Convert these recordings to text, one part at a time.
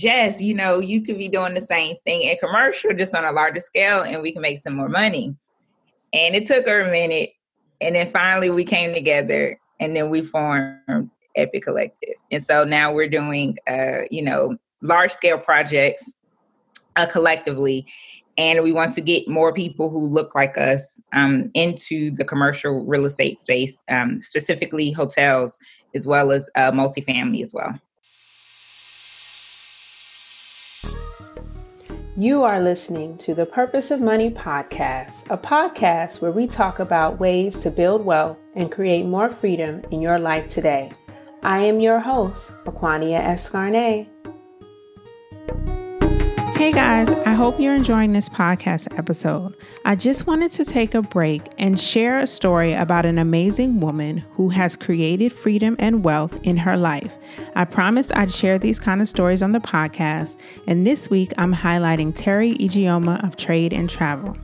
Jess, you know, you could be doing the same thing in commercial, just on a larger scale, and we can make some more money. And it took her a minute. And then finally we came together and then we formed Epiq Collective. And so now we're doing, uh, you know, large scale projects uh, collectively. And we want to get more people who look like us um, into the commercial real estate space, um, specifically hotels, as well as uh, multifamily as well. You are listening to the Purpose of Money podcast, a podcast where we talk about ways to build wealth and create more freedom in your life today. I am your host, Aquania Escarnet. Hey guys, I hope you're enjoying this podcast episode. I just wanted to take a break and share a story about an amazing woman who has created freedom and wealth in her life. I promised I'd share these kind of stories on the podcast, and this week I'm highlighting Teri Ijeoma of Trade and Travel.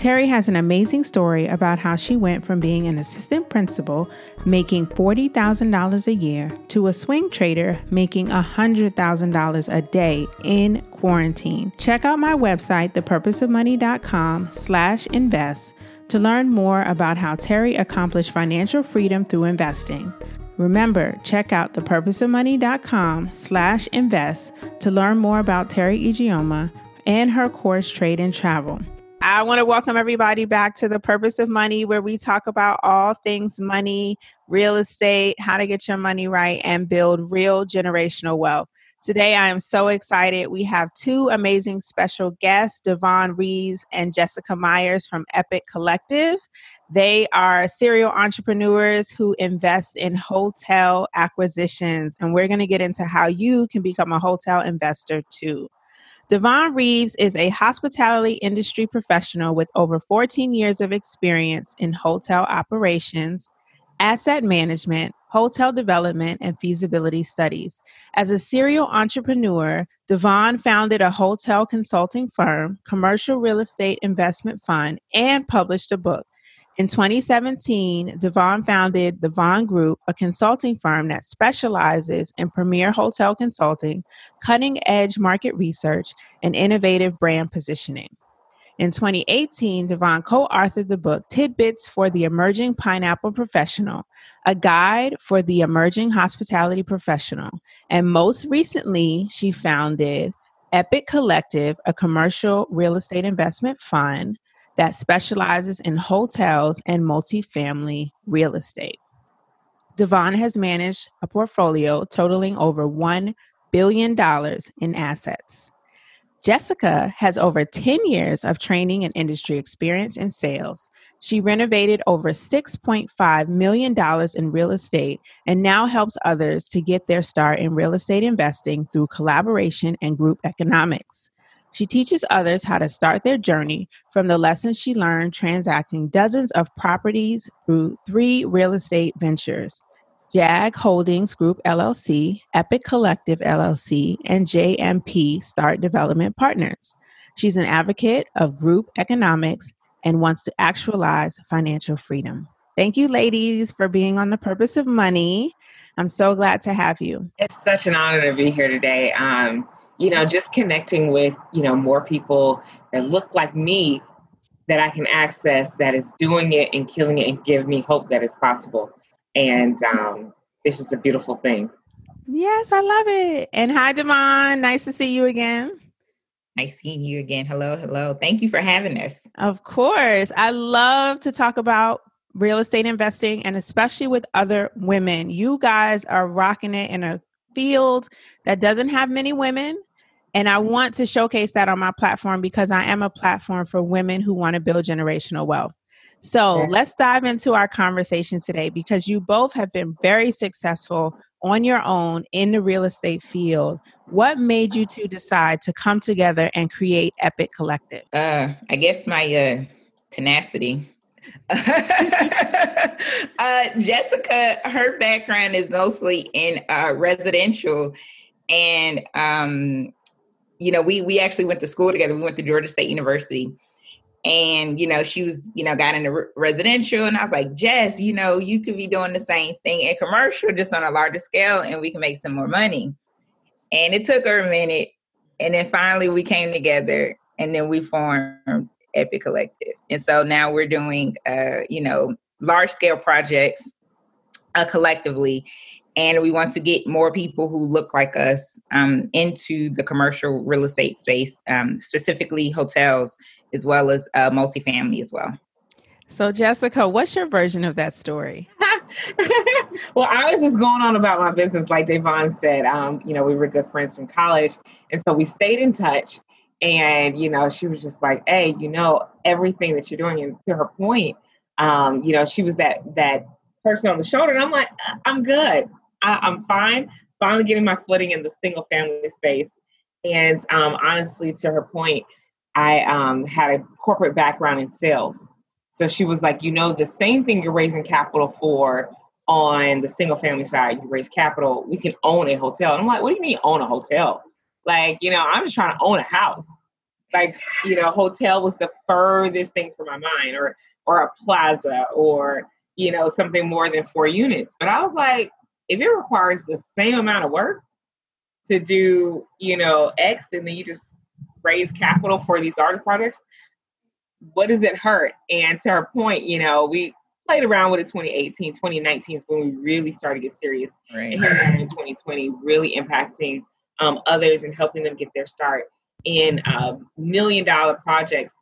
Teri has an amazing story about how she went from being an assistant principal making $40,000 a year to a swing trader making $100,000 a day in quarantine. Check out my website, thepurposeofmoney.com slash invest to learn more about how Teri accomplished financial freedom through investing. Remember, check out thepurposeofmoney.com slash invest to learn more about Teri Ijeoma and her course Trade and Travel. I want to welcome everybody back to the Purpose of Money, where we talk about all things money, real estate, how to get your money right, and build real generational wealth. Today, I am so excited. We have two amazing special guests, Davonne Reaves and Jessica Myers from Epiq Collective. They are serial entrepreneurs who invest in hotel acquisitions, and we're going to get into how you can become a hotel investor too. Davonne Reaves is a hospitality industry professional with over 14 years of experience in hotel operations, asset management, hotel development, and feasibility studies. As a serial entrepreneur, Davonne founded a hotel consulting firm, commercial real estate investment fund, and published a book. In 2017, Davonne founded the Vonne Group, a consulting firm that specializes in premier hotel consulting, cutting edge market research, and innovative brand positioning. In 2018, Davonne co authored the book Tidbits for the Emerging Pineapple Professional, a guide for the emerging hospitality professional. And most recently, she founded Epiq Collective, a commercial real estate investment fund that specializes in hotels and multifamily real estate. Davonne has managed a portfolio totaling over $1 billion in assets. Jessica has over 10 years of training and industry experience in sales. She renovated over $6.5 million in real estate and now helps others to get their start in real estate investing through collaboration and group economics. She teaches others how to start their journey from the lessons she learned transacting dozens of properties through three real estate ventures JAG Holdings Group LLC, Epiq Collective LLC, and JMP Start Development Partners. She's an advocate of group economics and wants to actualize financial freedom. Thank you, ladies, for being on the purpose of money. I'm so glad to have you. It's such an honor to be here today. Um, you know, just connecting with, you know, more people that look like me that I can access that is doing it and killing it and give me hope that it's possible. And um, it's just a beautiful thing. Yes, I love it. And hi, Davonne. Nice to see you again. Nice seeing you again. Hello, hello. Thank you for having us. Of course. I love to talk about real estate investing and especially with other women. You guys are rocking it in a field that doesn't have many women and I want to showcase that on my platform because I am a platform for women who want to build generational wealth. So let's dive into our conversation today because you both have been very successful on your own in the real estate field. What made you two decide to come together and create Epiq Collective? Uh, I guess my uh, tenacity. uh, Jessica, her background is mostly in uh, residential, and um, you know, we we actually went to school together. We went to Georgia State University. And, you know, she was, you know, got into re- residential. And I was like, Jess, you know, you could be doing the same thing in commercial, just on a larger scale, and we can make some more money. And it took her a minute. And then finally we came together and then we formed Epiq Collective. And so now we're doing, uh, you know, large scale projects uh, collectively. And we want to get more people who look like us um, into the commercial real estate space, um, specifically hotels, as well as uh, multifamily as well. So, Jessica, what's your version of that story? well, I was just going on about my business, like Davonne said. Um, you know, we were good friends from college, and so we stayed in touch. And you know, she was just like, "Hey, you know, everything that you're doing." And to her point, um, you know, she was that that person on the shoulder, and I'm like, "I'm good. I, I'm fine. Finally getting my footing in the single family space." And um, honestly, to her point, I um, had a corporate background in sales. So she was like, you know, the same thing you're raising capital for on the single family side, you raise capital, we can own a hotel. And I'm like, what do you mean own a hotel? Like, you know, I'm just trying to own a house. Like, you know, hotel was the furthest thing from my mind, or or a plaza, or you know, something more than four units. But I was like, if it requires the same amount of work to do, you know, X, and then you just raise capital for these art projects, what does it hurt? And to her point, you know, we played around with it 2018, 2019 is when we really started to get serious. Right. And here in 2020, really impacting um, others and helping them get their start in um, million dollar projects.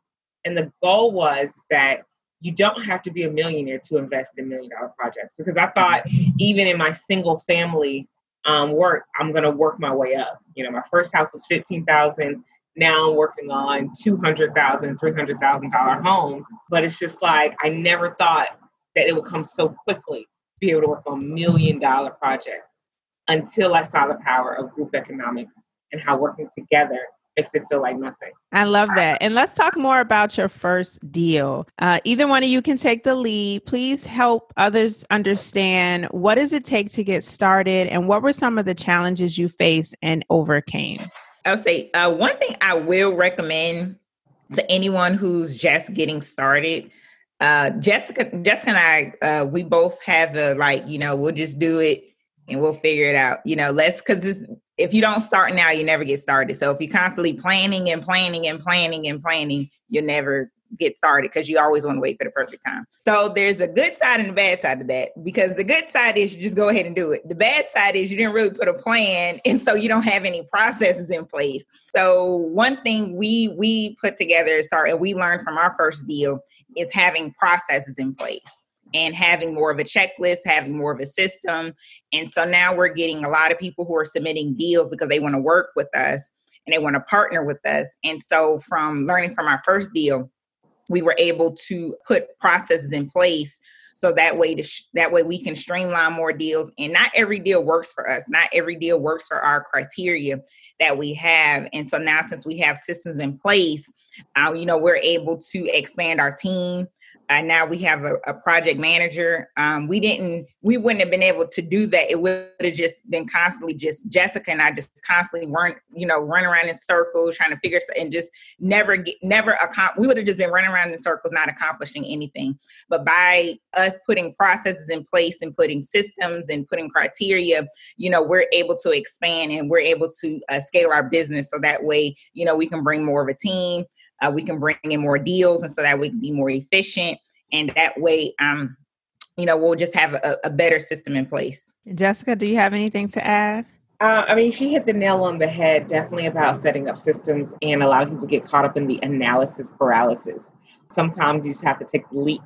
And the goal was that you don't have to be a millionaire to invest in million dollar projects because I thought even in my single family um, work, I'm going to work my way up. You know, my first house was 15,000 now I'm working on $200,000, $300,000 homes. But it's just like, I never thought that it would come so quickly to be able to work on million dollar projects until I saw the power of group economics and how working together makes it feel like nothing. I love that. And let's talk more about your first deal. Uh, either one of you can take the lead. Please help others understand what does it take to get started and what were some of the challenges you faced and overcame? I'll say uh, one thing I will recommend to anyone who's just getting started. Uh, Jessica, Jessica and I, uh, we both have a like, you know, we'll just do it and we'll figure it out. You know, let's because if you don't start now, you never get started. So if you're constantly planning and planning and planning and planning, you'll never get started because you always want to wait for the perfect time. So there's a good side and a bad side of that because the good side is you just go ahead and do it. The bad side is you didn't really put a plan and so you don't have any processes in place. So one thing we we put together sorry and we learned from our first deal is having processes in place and having more of a checklist, having more of a system. And so now we're getting a lot of people who are submitting deals because they want to work with us and they want to partner with us. And so from learning from our first deal, we were able to put processes in place so that way to sh- that way we can streamline more deals and not every deal works for us not every deal works for our criteria that we have and so now since we have systems in place uh, you know we're able to expand our team and now we have a, a project manager. Um, we didn't, we wouldn't have been able to do that. It would have just been constantly just Jessica and I just constantly run, you know, run around in circles trying to figure and just never get, never accomplish. We would have just been running around in circles, not accomplishing anything. But by us putting processes in place and putting systems and putting criteria, you know, we're able to expand and we're able to uh, scale our business so that way, you know, we can bring more of a team uh, we can bring in more deals and so that we can be more efficient and that way um you know we'll just have a, a better system in place jessica do you have anything to add uh, I mean, she hit the nail on the head, definitely about setting up systems. And a lot of people get caught up in the analysis paralysis. Sometimes you just have to take the leap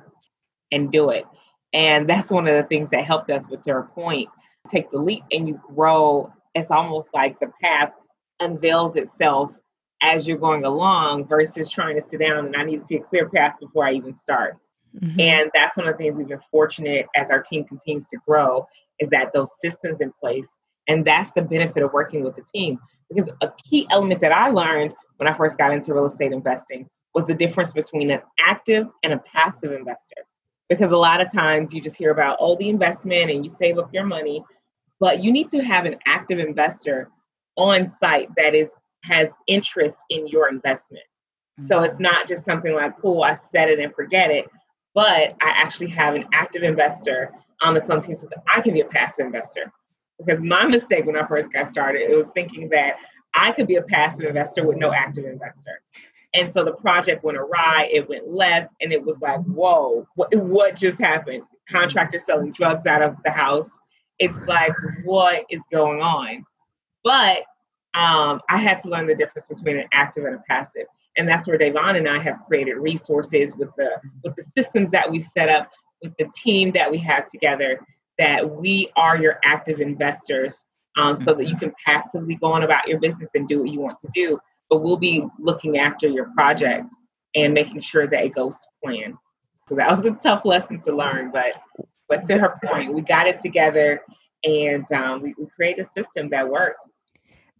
and do it. And that's one of the things that helped us with her point. Take the leap and you grow. It's almost like the path unveils itself as you're going along versus trying to sit down and I need to see a clear path before I even start. Mm-hmm. And that's one of the things we've been fortunate as our team continues to grow is that those systems in place. And that's the benefit of working with the team. Because a key element that I learned when I first got into real estate investing was the difference between an active and a passive investor. Because a lot of times you just hear about, oh, the investment and you save up your money, but you need to have an active investor on site that is has interest in your investment. So it's mm-hmm. not just something like, cool, I set it and forget it, but I actually have an active investor on the Sun team so that I can be a passive investor. because my mistake when I first got started, it was thinking that I could be a passive investor with no active investor. And so the project went awry, it went left, and it was like, whoa, what, what just happened? Contractor selling drugs out of the house. It's like, what is going on? But um, I had to learn the difference between an active and a passive. And that's where Davonne and I have created resources with the with the systems that we've set up, with the team that we have together, that we are your active investors um, so that you can passively go on about your business and do what you want to do but we'll be looking after your project and making sure that it goes to plan. So that was a tough lesson to learn, but but to her point, we got it together and um, we, we create a system that works.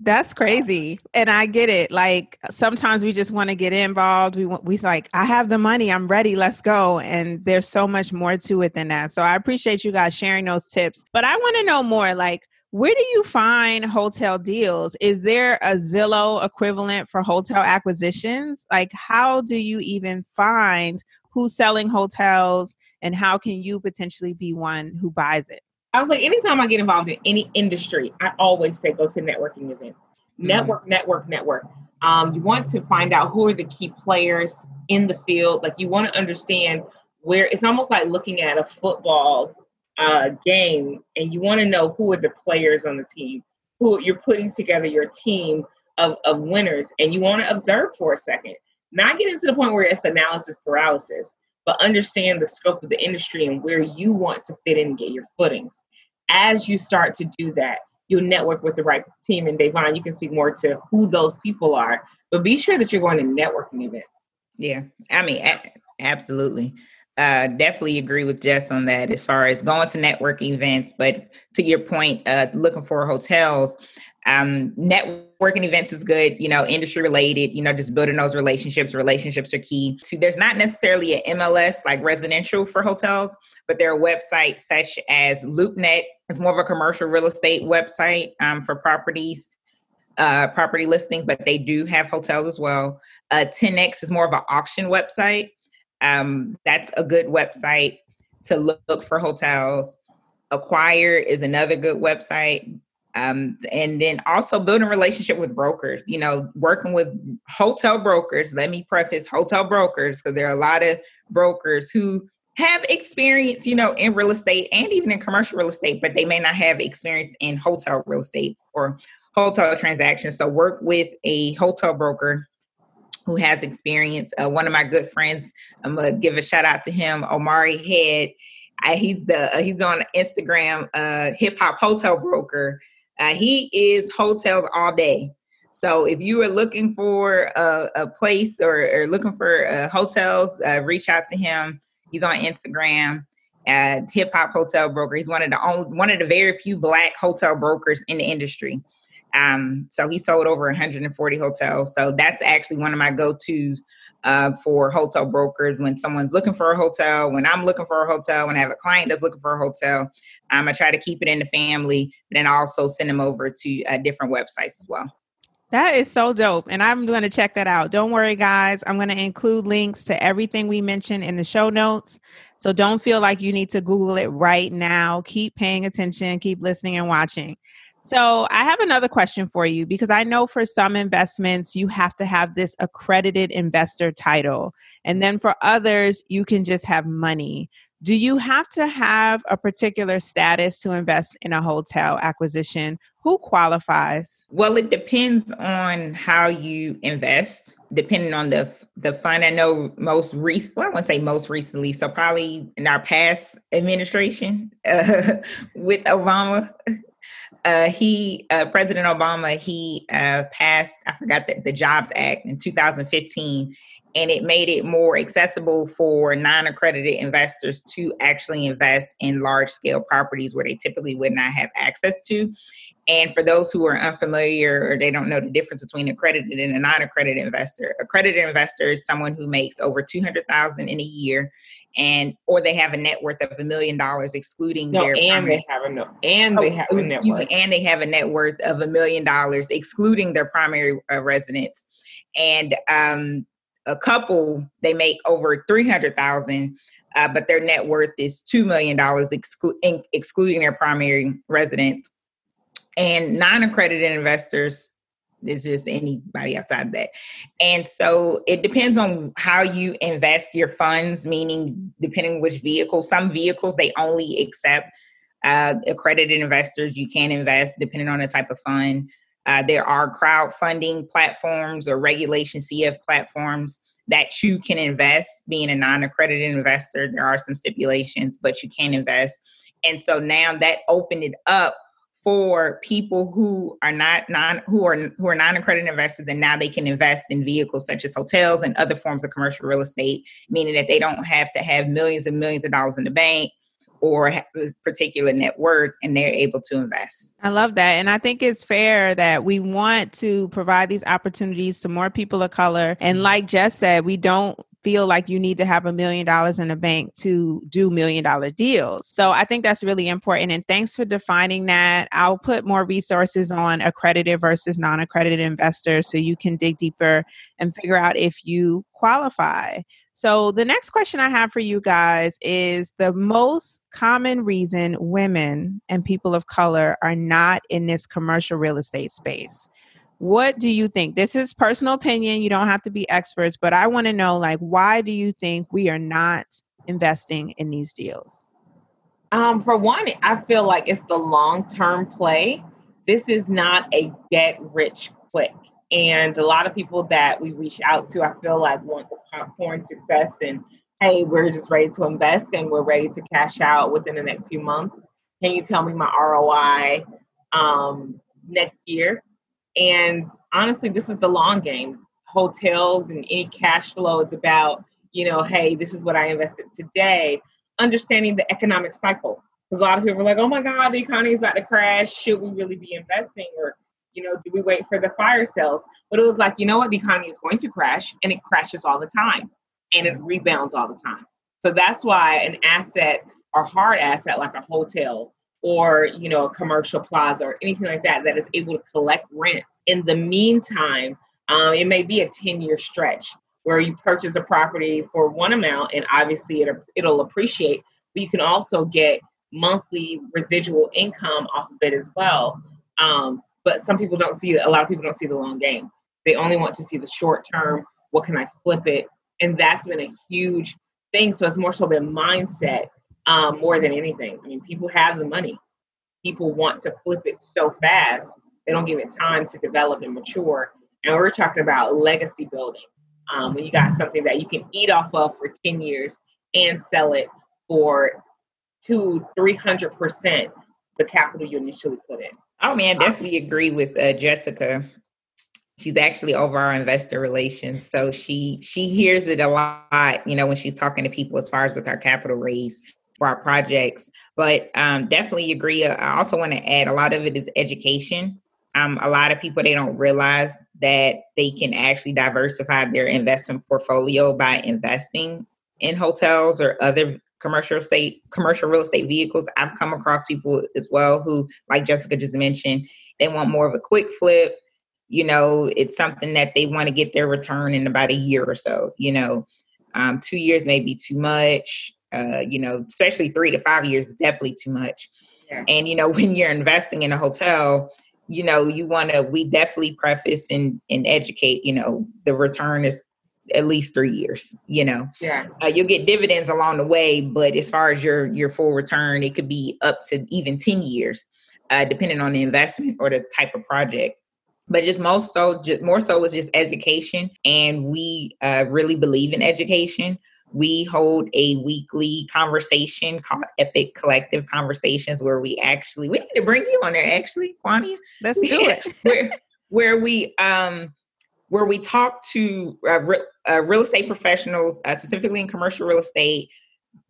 That's crazy. And I get it. Like sometimes we just want to get involved. We want we like, I have the money, I'm ready, let's go. And there's so much more to it than that. So I appreciate you guys sharing those tips. But I want to know more like where do you find hotel deals? Is there a Zillow equivalent for hotel acquisitions? Like, how do you even find who's selling hotels and how can you potentially be one who buys it? I was like, anytime I get involved in any industry, I always say go to networking events. Mm-hmm. Network, network, network. Um, you want to find out who are the key players in the field. Like, you want to understand where it's almost like looking at a football uh, game and you want to know who are the players on the team, who you're putting together your team of, of winners, and you want to observe for a second. Not get into the point where it's analysis paralysis, but understand the scope of the industry and where you want to fit in and get your footings. As you start to do that, you'll network with the right team. And Davonne, you can speak more to who those people are, but be sure that you're going to networking events. Yeah, I mean, absolutely uh, definitely agree with Jess on that as far as going to network events. But to your point, uh, looking for hotels, um, networking events is good, you know, industry related, you know, just building those relationships. Relationships are key. So there's not necessarily an MLS like residential for hotels, but there are websites such as LoopNet. It's more of a commercial real estate website um, for properties uh, property listings, but they do have hotels as well. Uh, 10X is more of an auction website. Um, that's a good website to look, look for hotels. Acquire is another good website. Um, and then also building relationship with brokers, you know, working with hotel brokers. Let me preface hotel brokers because there are a lot of brokers who have experience, you know, in real estate and even in commercial real estate, but they may not have experience in hotel real estate or hotel transactions. So work with a hotel broker who has experience. Uh, one of my good friends, I'm gonna give a shout out to him, Omari Head. Uh, he's the uh, he's on Instagram, uh, hip hop hotel broker. Uh, he is hotels all day. So if you are looking for a, a place or, or, looking for hotels, reach out to him. He's on Instagram at Hip Hop Hotel Broker. He's one of the only one of the very few black hotel brokers in the industry. Um, so he sold over 140 hotels. So that's actually one of my go-tos uh, for hotel brokers when someone's looking for a hotel, when I'm looking for a hotel, when I have a client that's looking for a hotel. Um, I try to keep it in the family, but then also send them over to uh, different websites as well. That is so dope. And I'm going to check that out. Don't worry, guys. I'm going to include links to everything we mentioned in the show notes. So don't feel like you need to Google it right now. Keep paying attention, keep listening and watching. So, I have another question for you because I know for some investments, you have to have this accredited investor title. And then for others, you can just have money. Do you have to have a particular status to invest in a hotel acquisition? Who qualifies? Well, it depends on how you invest, depending on the the fund. I know most recent, well, I wouldn't say most recently, so probably in our past administration uh, with Obama, uh, he uh, President Obama he uh, passed I forgot the, the Jobs Act in 2015, and it made it more accessible for non-accredited investors to actually invest in large-scale properties where they typically would not have access to. And for those who are unfamiliar or they don't know the difference between accredited and a non-accredited investor, accredited investor is someone who makes over 200,000 in a year and or they have a net worth of a million dollars excluding no, their and primary, they have a no, and they oh, have a net worth. and they have a net worth of a million dollars excluding their primary uh, residence and um, a couple they make over 300,000 uh, but their net worth is $2 million exclu- excluding their primary residence And non-accredited investors is just anybody outside of that. And so it depends on how you invest your funds, meaning depending which vehicle. Some vehicles they only accept uh, accredited investors. You can invest depending on the type of fund. Uh, there are crowdfunding platforms or regulation CF platforms that you can invest. Being a non-accredited investor, there are some stipulations, but you can invest. And so now that opened it up for people who are not non who are who are non-accredited investors and now they can invest in vehicles such as hotels and other forms of commercial real estate meaning that they don't have to have millions and millions of dollars in the bank or have a particular net worth and they're able to invest. I love that. And I think it's fair that we want to provide these opportunities to more people of color. And mm-hmm. like Jess said, we don't feel like you need to have a million dollars in the bank to do million dollar deals. So I think that's really important. And thanks for defining that. I'll put more resources on accredited versus non accredited investors so you can dig deeper and figure out if you qualify. So, the next question I have for you guys is the most common reason women and people of color are not in this commercial real estate space. What do you think? This is personal opinion. You don't have to be experts, but I want to know like why do you think we are not investing in these deals? Um, for one, I feel like it's the long-term play. This is not a get rich quick. And a lot of people that we reach out to, I feel like want the popcorn success and hey, we're just ready to invest and we're ready to cash out within the next few months. Can you tell me my ROI um, next year? And honestly, this is the long game. Hotels and any cash flow, it's about, you know, hey, this is what I invested today, understanding the economic cycle. Because a lot of people are like, oh my God, the economy is about to crash. Should we really be investing? Or, you know, do we wait for the fire sales? But it was like, you know what, the economy is going to crash and it crashes all the time and it rebounds all the time. So that's why an asset or hard asset like a hotel or you know a commercial plaza or anything like that that is able to collect rent in the meantime um, it may be a 10 year stretch where you purchase a property for one amount and obviously it, it'll appreciate but you can also get monthly residual income off of it as well. Um, but some people don't see a lot of people don't see the long game. They only want to see the short term what can i flip it? And that's been a huge thing. So it's more so been mindset um, more than anything. I mean, people have the money. People want to flip it so fast, they don't give it time to develop and mature. And we're talking about legacy building. Um, when you got something that you can eat off of for 10 years and sell it for two, 300% the capital you initially put in. Oh man, definitely agree with uh, Jessica. She's actually over our investor relations, so she she hears it a lot. You know, when she's talking to people as far as with our capital raise, for our projects. But um, definitely agree. Uh, I also want to add a lot of it is education. Um, a lot of people they don't realize that they can actually diversify their investment portfolio by investing in hotels or other commercial estate commercial real estate vehicles. I've come across people as well who, like Jessica just mentioned, they want more of a quick flip. You know, it's something that they want to get their return in about a year or so. You know, um, two years may be too much uh, you know, especially three to five years is definitely too much. Yeah. And you know, when you're investing in a hotel, you know, you want to. We definitely preface and and educate. You know, the return is at least three years. You know, yeah, uh, you'll get dividends along the way, but as far as your your full return, it could be up to even ten years, uh, depending on the investment or the type of project but just most so just more so was just education and we uh, really believe in education we hold a weekly conversation called Epiq Collective Conversations, where we actually we need to bring you on there. Actually, Kwania, let's do it. where where we um where we talk to uh, re- uh, real estate professionals, uh, specifically in commercial real estate,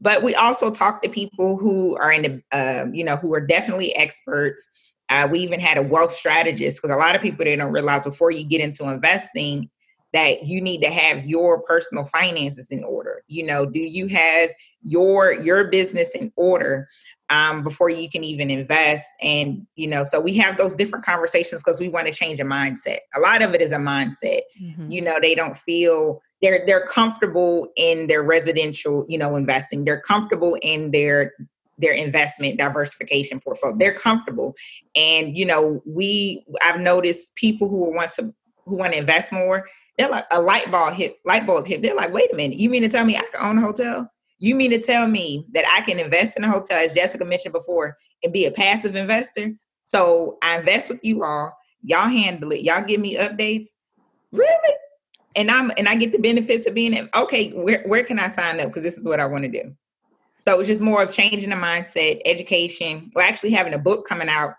but we also talk to people who are in the um, you know who are definitely experts. Uh, we even had a wealth strategist because a lot of people they don't realize before you get into investing that you need to have your personal finances in order you know do you have your your business in order um, before you can even invest and you know so we have those different conversations because we want to change a mindset a lot of it is a mindset mm-hmm. you know they don't feel they're they're comfortable in their residential you know investing they're comfortable in their their investment diversification portfolio. They're comfortable. And you know, we I've noticed people who want to who want to invest more, they're like a light bulb hit light bulb hit. They're like, wait a minute, you mean to tell me I can own a hotel? You mean to tell me that I can invest in a hotel, as Jessica mentioned before, and be a passive investor? So I invest with you all. Y'all handle it. Y'all give me updates. Really? And I'm and I get the benefits of being okay. Where where can I sign up? Because this is what I want to do. So it's just more of changing the mindset, education. We're actually having a book coming out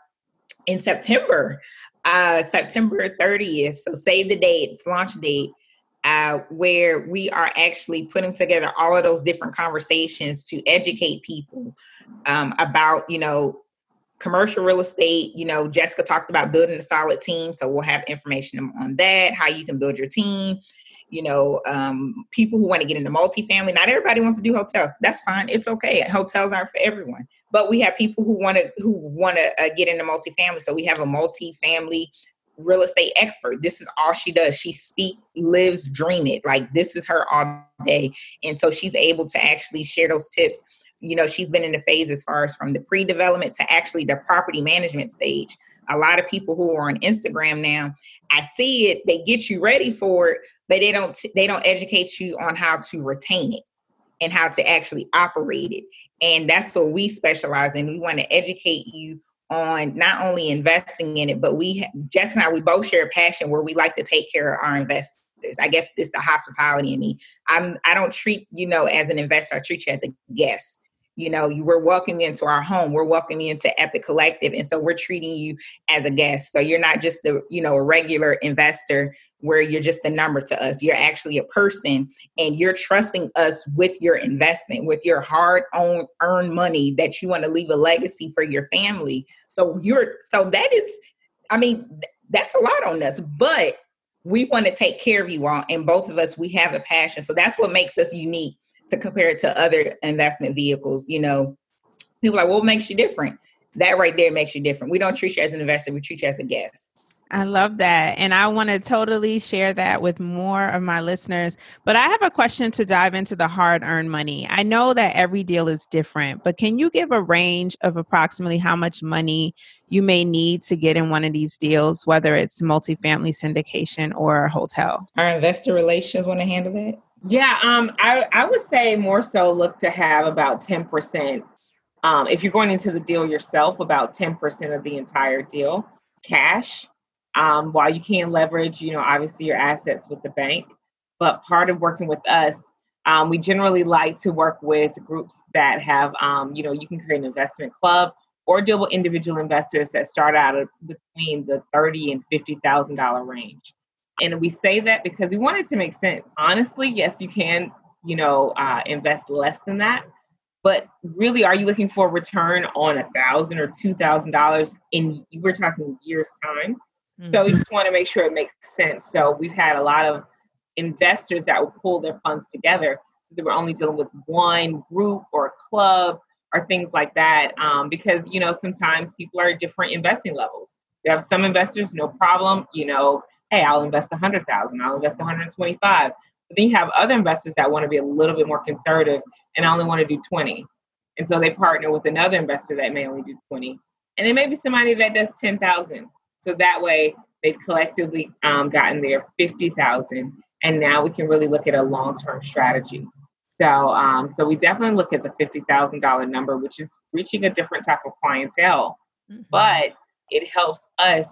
in September, uh, September 30th. So save the date, it's launch date, uh, where we are actually putting together all of those different conversations to educate people um, about, you know, commercial real estate. You know, Jessica talked about building a solid team. So we'll have information on that, how you can build your team you know, um, people who want to get into multifamily. Not everybody wants to do hotels. That's fine. It's okay. Hotels aren't for everyone. But we have people who want to who want to uh, get into multifamily. So we have a multifamily real estate expert. This is all she does. She speak, lives, dream it. Like this is her all day. And so she's able to actually share those tips. You know, she's been in the phase as far as from the pre-development to actually the property management stage. A lot of people who are on Instagram now, I see it, they get you ready for it, but they don't they don't educate you on how to retain it and how to actually operate it. And that's what we specialize in. We want to educate you on not only investing in it but we jess and i we both share a passion where we like to take care of our investors. I guess it's the hospitality in me. I'm i don't treat you know as an investor i treat you as a guest you know you we're welcoming you into our home we're welcoming you into Epiq Collective and so we're treating you as a guest so you're not just a you know a regular investor where you're just a number to us. You're actually a person and you're trusting us with your investment, with your hard earned money that you want to leave a legacy for your family. So you're so that is I mean that's a lot on us, but we want to take care of you all and both of us we have a passion. So that's what makes us unique to compare it to other investment vehicles, you know. People like, what makes you different? That right there makes you different. We don't treat you as an investor, we treat you as a guest. I love that. And I want to totally share that with more of my listeners. But I have a question to dive into the hard earned money. I know that every deal is different, but can you give a range of approximately how much money you may need to get in one of these deals, whether it's multifamily syndication or a hotel? Our investor relations want to handle that? Yeah, um, I, I would say more so look to have about 10%. Um, if you're going into the deal yourself, about 10% of the entire deal cash um, while you can leverage, you know, obviously your assets with the bank, but part of working with us, um, we generally like to work with groups that have, um, you know, you can create an investment club or deal with individual investors that start out between the thirty and fifty thousand dollar range. And we say that because we want it to make sense. Honestly, yes, you can, you know, uh, invest less than that, but really, are you looking for a return on a thousand or two thousand dollars in? We're talking years time. Mm-hmm. So we just want to make sure it makes sense. So we've had a lot of investors that will pull their funds together. So they were only dealing with one group or club or things like that. Um, because, you know, sometimes people are at different investing levels. You have some investors, no problem, you know, hey, I'll invest a hundred thousand, I'll invest 125. But then you have other investors that want to be a little bit more conservative and only want to do 20. And so they partner with another investor that may only do 20. And then maybe somebody that does 10,000. So that way they've collectively um, gotten their 50,000 and now we can really look at a long-term strategy. So, um, so we definitely look at the $50,000 number, which is reaching a different type of clientele, mm-hmm. but it helps us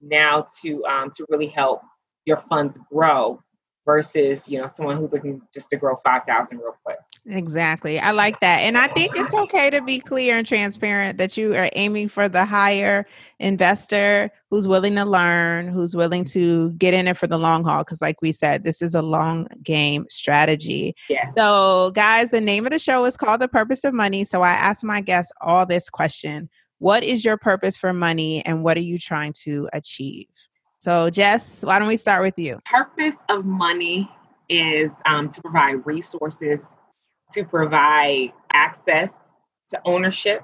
now to, um, to really help your funds grow versus, you know, someone who's looking just to grow 5,000 real quick. Exactly. I like that. And I think it's okay to be clear and transparent that you are aiming for the higher investor who's willing to learn, who's willing to get in it for the long haul. Because, like we said, this is a long game strategy. Yes. So, guys, the name of the show is called The Purpose of Money. So, I ask my guests all this question What is your purpose for money and what are you trying to achieve? So, Jess, why don't we start with you? Purpose of money is um, to provide resources to provide access to ownership.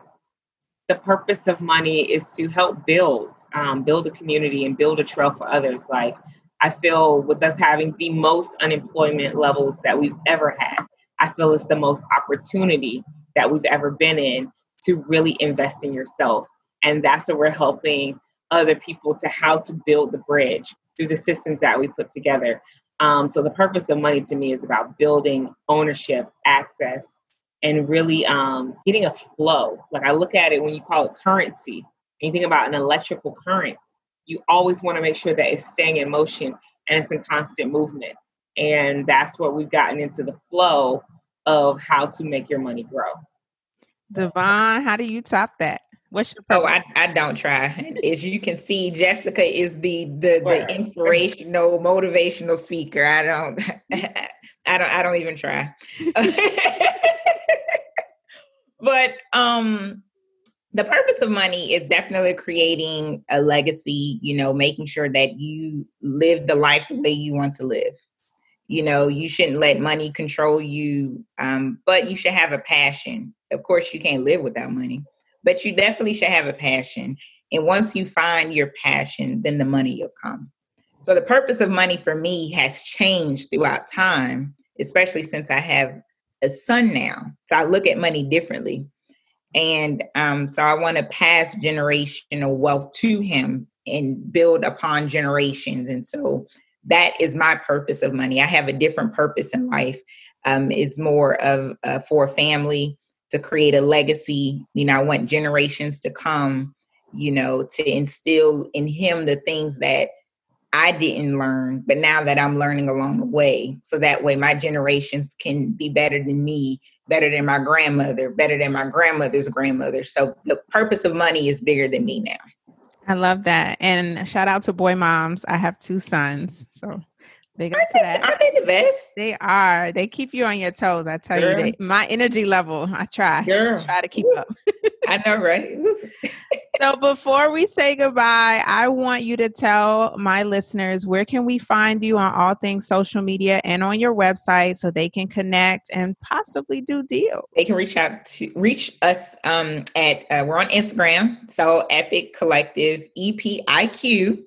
The purpose of money is to help build, um, build a community and build a trail for others. Like I feel with us having the most unemployment levels that we've ever had, I feel it's the most opportunity that we've ever been in to really invest in yourself. And that's what we're helping other people to how to build the bridge through the systems that we put together. Um, so the purpose of money to me is about building ownership, access, and really um, getting a flow. Like I look at it when you call it currency, and you think about an electrical current, you always want to make sure that it's staying in motion and it's in constant movement. And that's what we've gotten into the flow of how to make your money grow. Davonne, how do you top that? What's your oh I, I don't try. As you can see jessica is the the, the inspirational motivational speaker. I don't i don't i don't even try. But um the purpose of money is definitely creating a legacy you know making sure that you live the life the way you want to live. You know you shouldn't let money control you um, but you should have a passion of course you can't live without money but you definitely should have a passion and once you find your passion then the money will come so the purpose of money for me has changed throughout time especially since i have a son now so i look at money differently and um, so i want to pass generational wealth to him and build upon generations and so that is my purpose of money. I have a different purpose in life. Um, it's more of uh, for family to create a legacy. You know, I want generations to come. You know, to instill in him the things that I didn't learn, but now that I'm learning along the way, so that way my generations can be better than me, better than my grandmother, better than my grandmother's grandmother. So the purpose of money is bigger than me now. I love that. And shout out to boy moms. I have two sons. So big up to that. Aren't they the best? They are. They keep you on your toes. I tell Girl. you, they, my energy level, I try. Girl. I try to keep up. I know, right? so before we say goodbye, I want you to tell my listeners where can we find you on all things social media and on your website so they can connect and possibly do deals. They can reach out to reach us um, at uh, we're on Instagram, so Epiq Collective E P I Q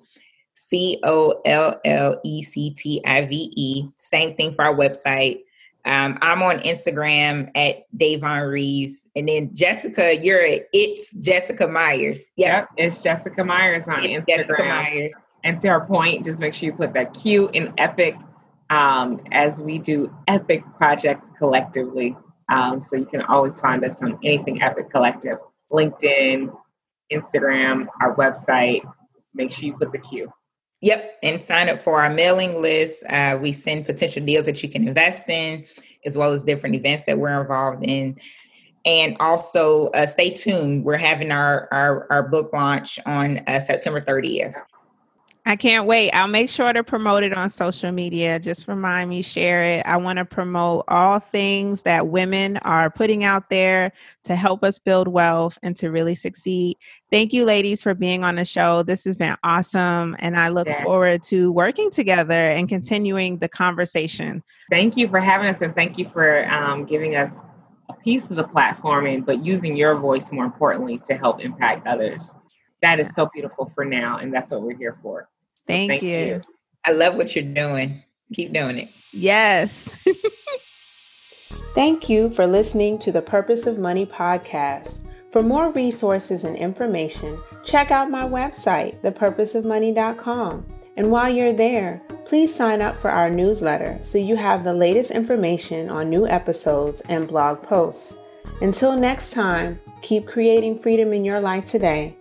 C O L L E C T I V E. Same thing for our website. Um, I'm on Instagram at Davonne Reaves. And then Jessica, you're at It's Jessica Myers. Yeah. Yep, it's Jessica Myers on it's Instagram. Jessica Myers. And to our point, just make sure you put that Q in Epic um, as we do epic projects collectively. Um, so you can always find us on anything Epiq Collective, LinkedIn, Instagram, our website. Make sure you put the Q. Yep, and sign up for our mailing list. Uh, we send potential deals that you can invest in, as well as different events that we're involved in. And also, uh, stay tuned. We're having our our, our book launch on uh, September 30th. I can't wait. I'll make sure to promote it on social media. Just remind me, share it. I want to promote all things that women are putting out there to help us build wealth and to really succeed. Thank you, ladies, for being on the show. This has been awesome. And I look yeah. forward to working together and continuing the conversation. Thank you for having us and thank you for um, giving us a piece of the platform, and, but using your voice more importantly to help impact others that is so beautiful for now, and that's what we're here for. Thank, thank you. you. I love what you're doing. Keep doing it. Yes. thank you for listening to the Purpose of Money podcast. For more resources and information, check out my website, thepurposeofmoney.com. And while you're there, please sign up for our newsletter so you have the latest information on new episodes and blog posts. Until next time, keep creating freedom in your life today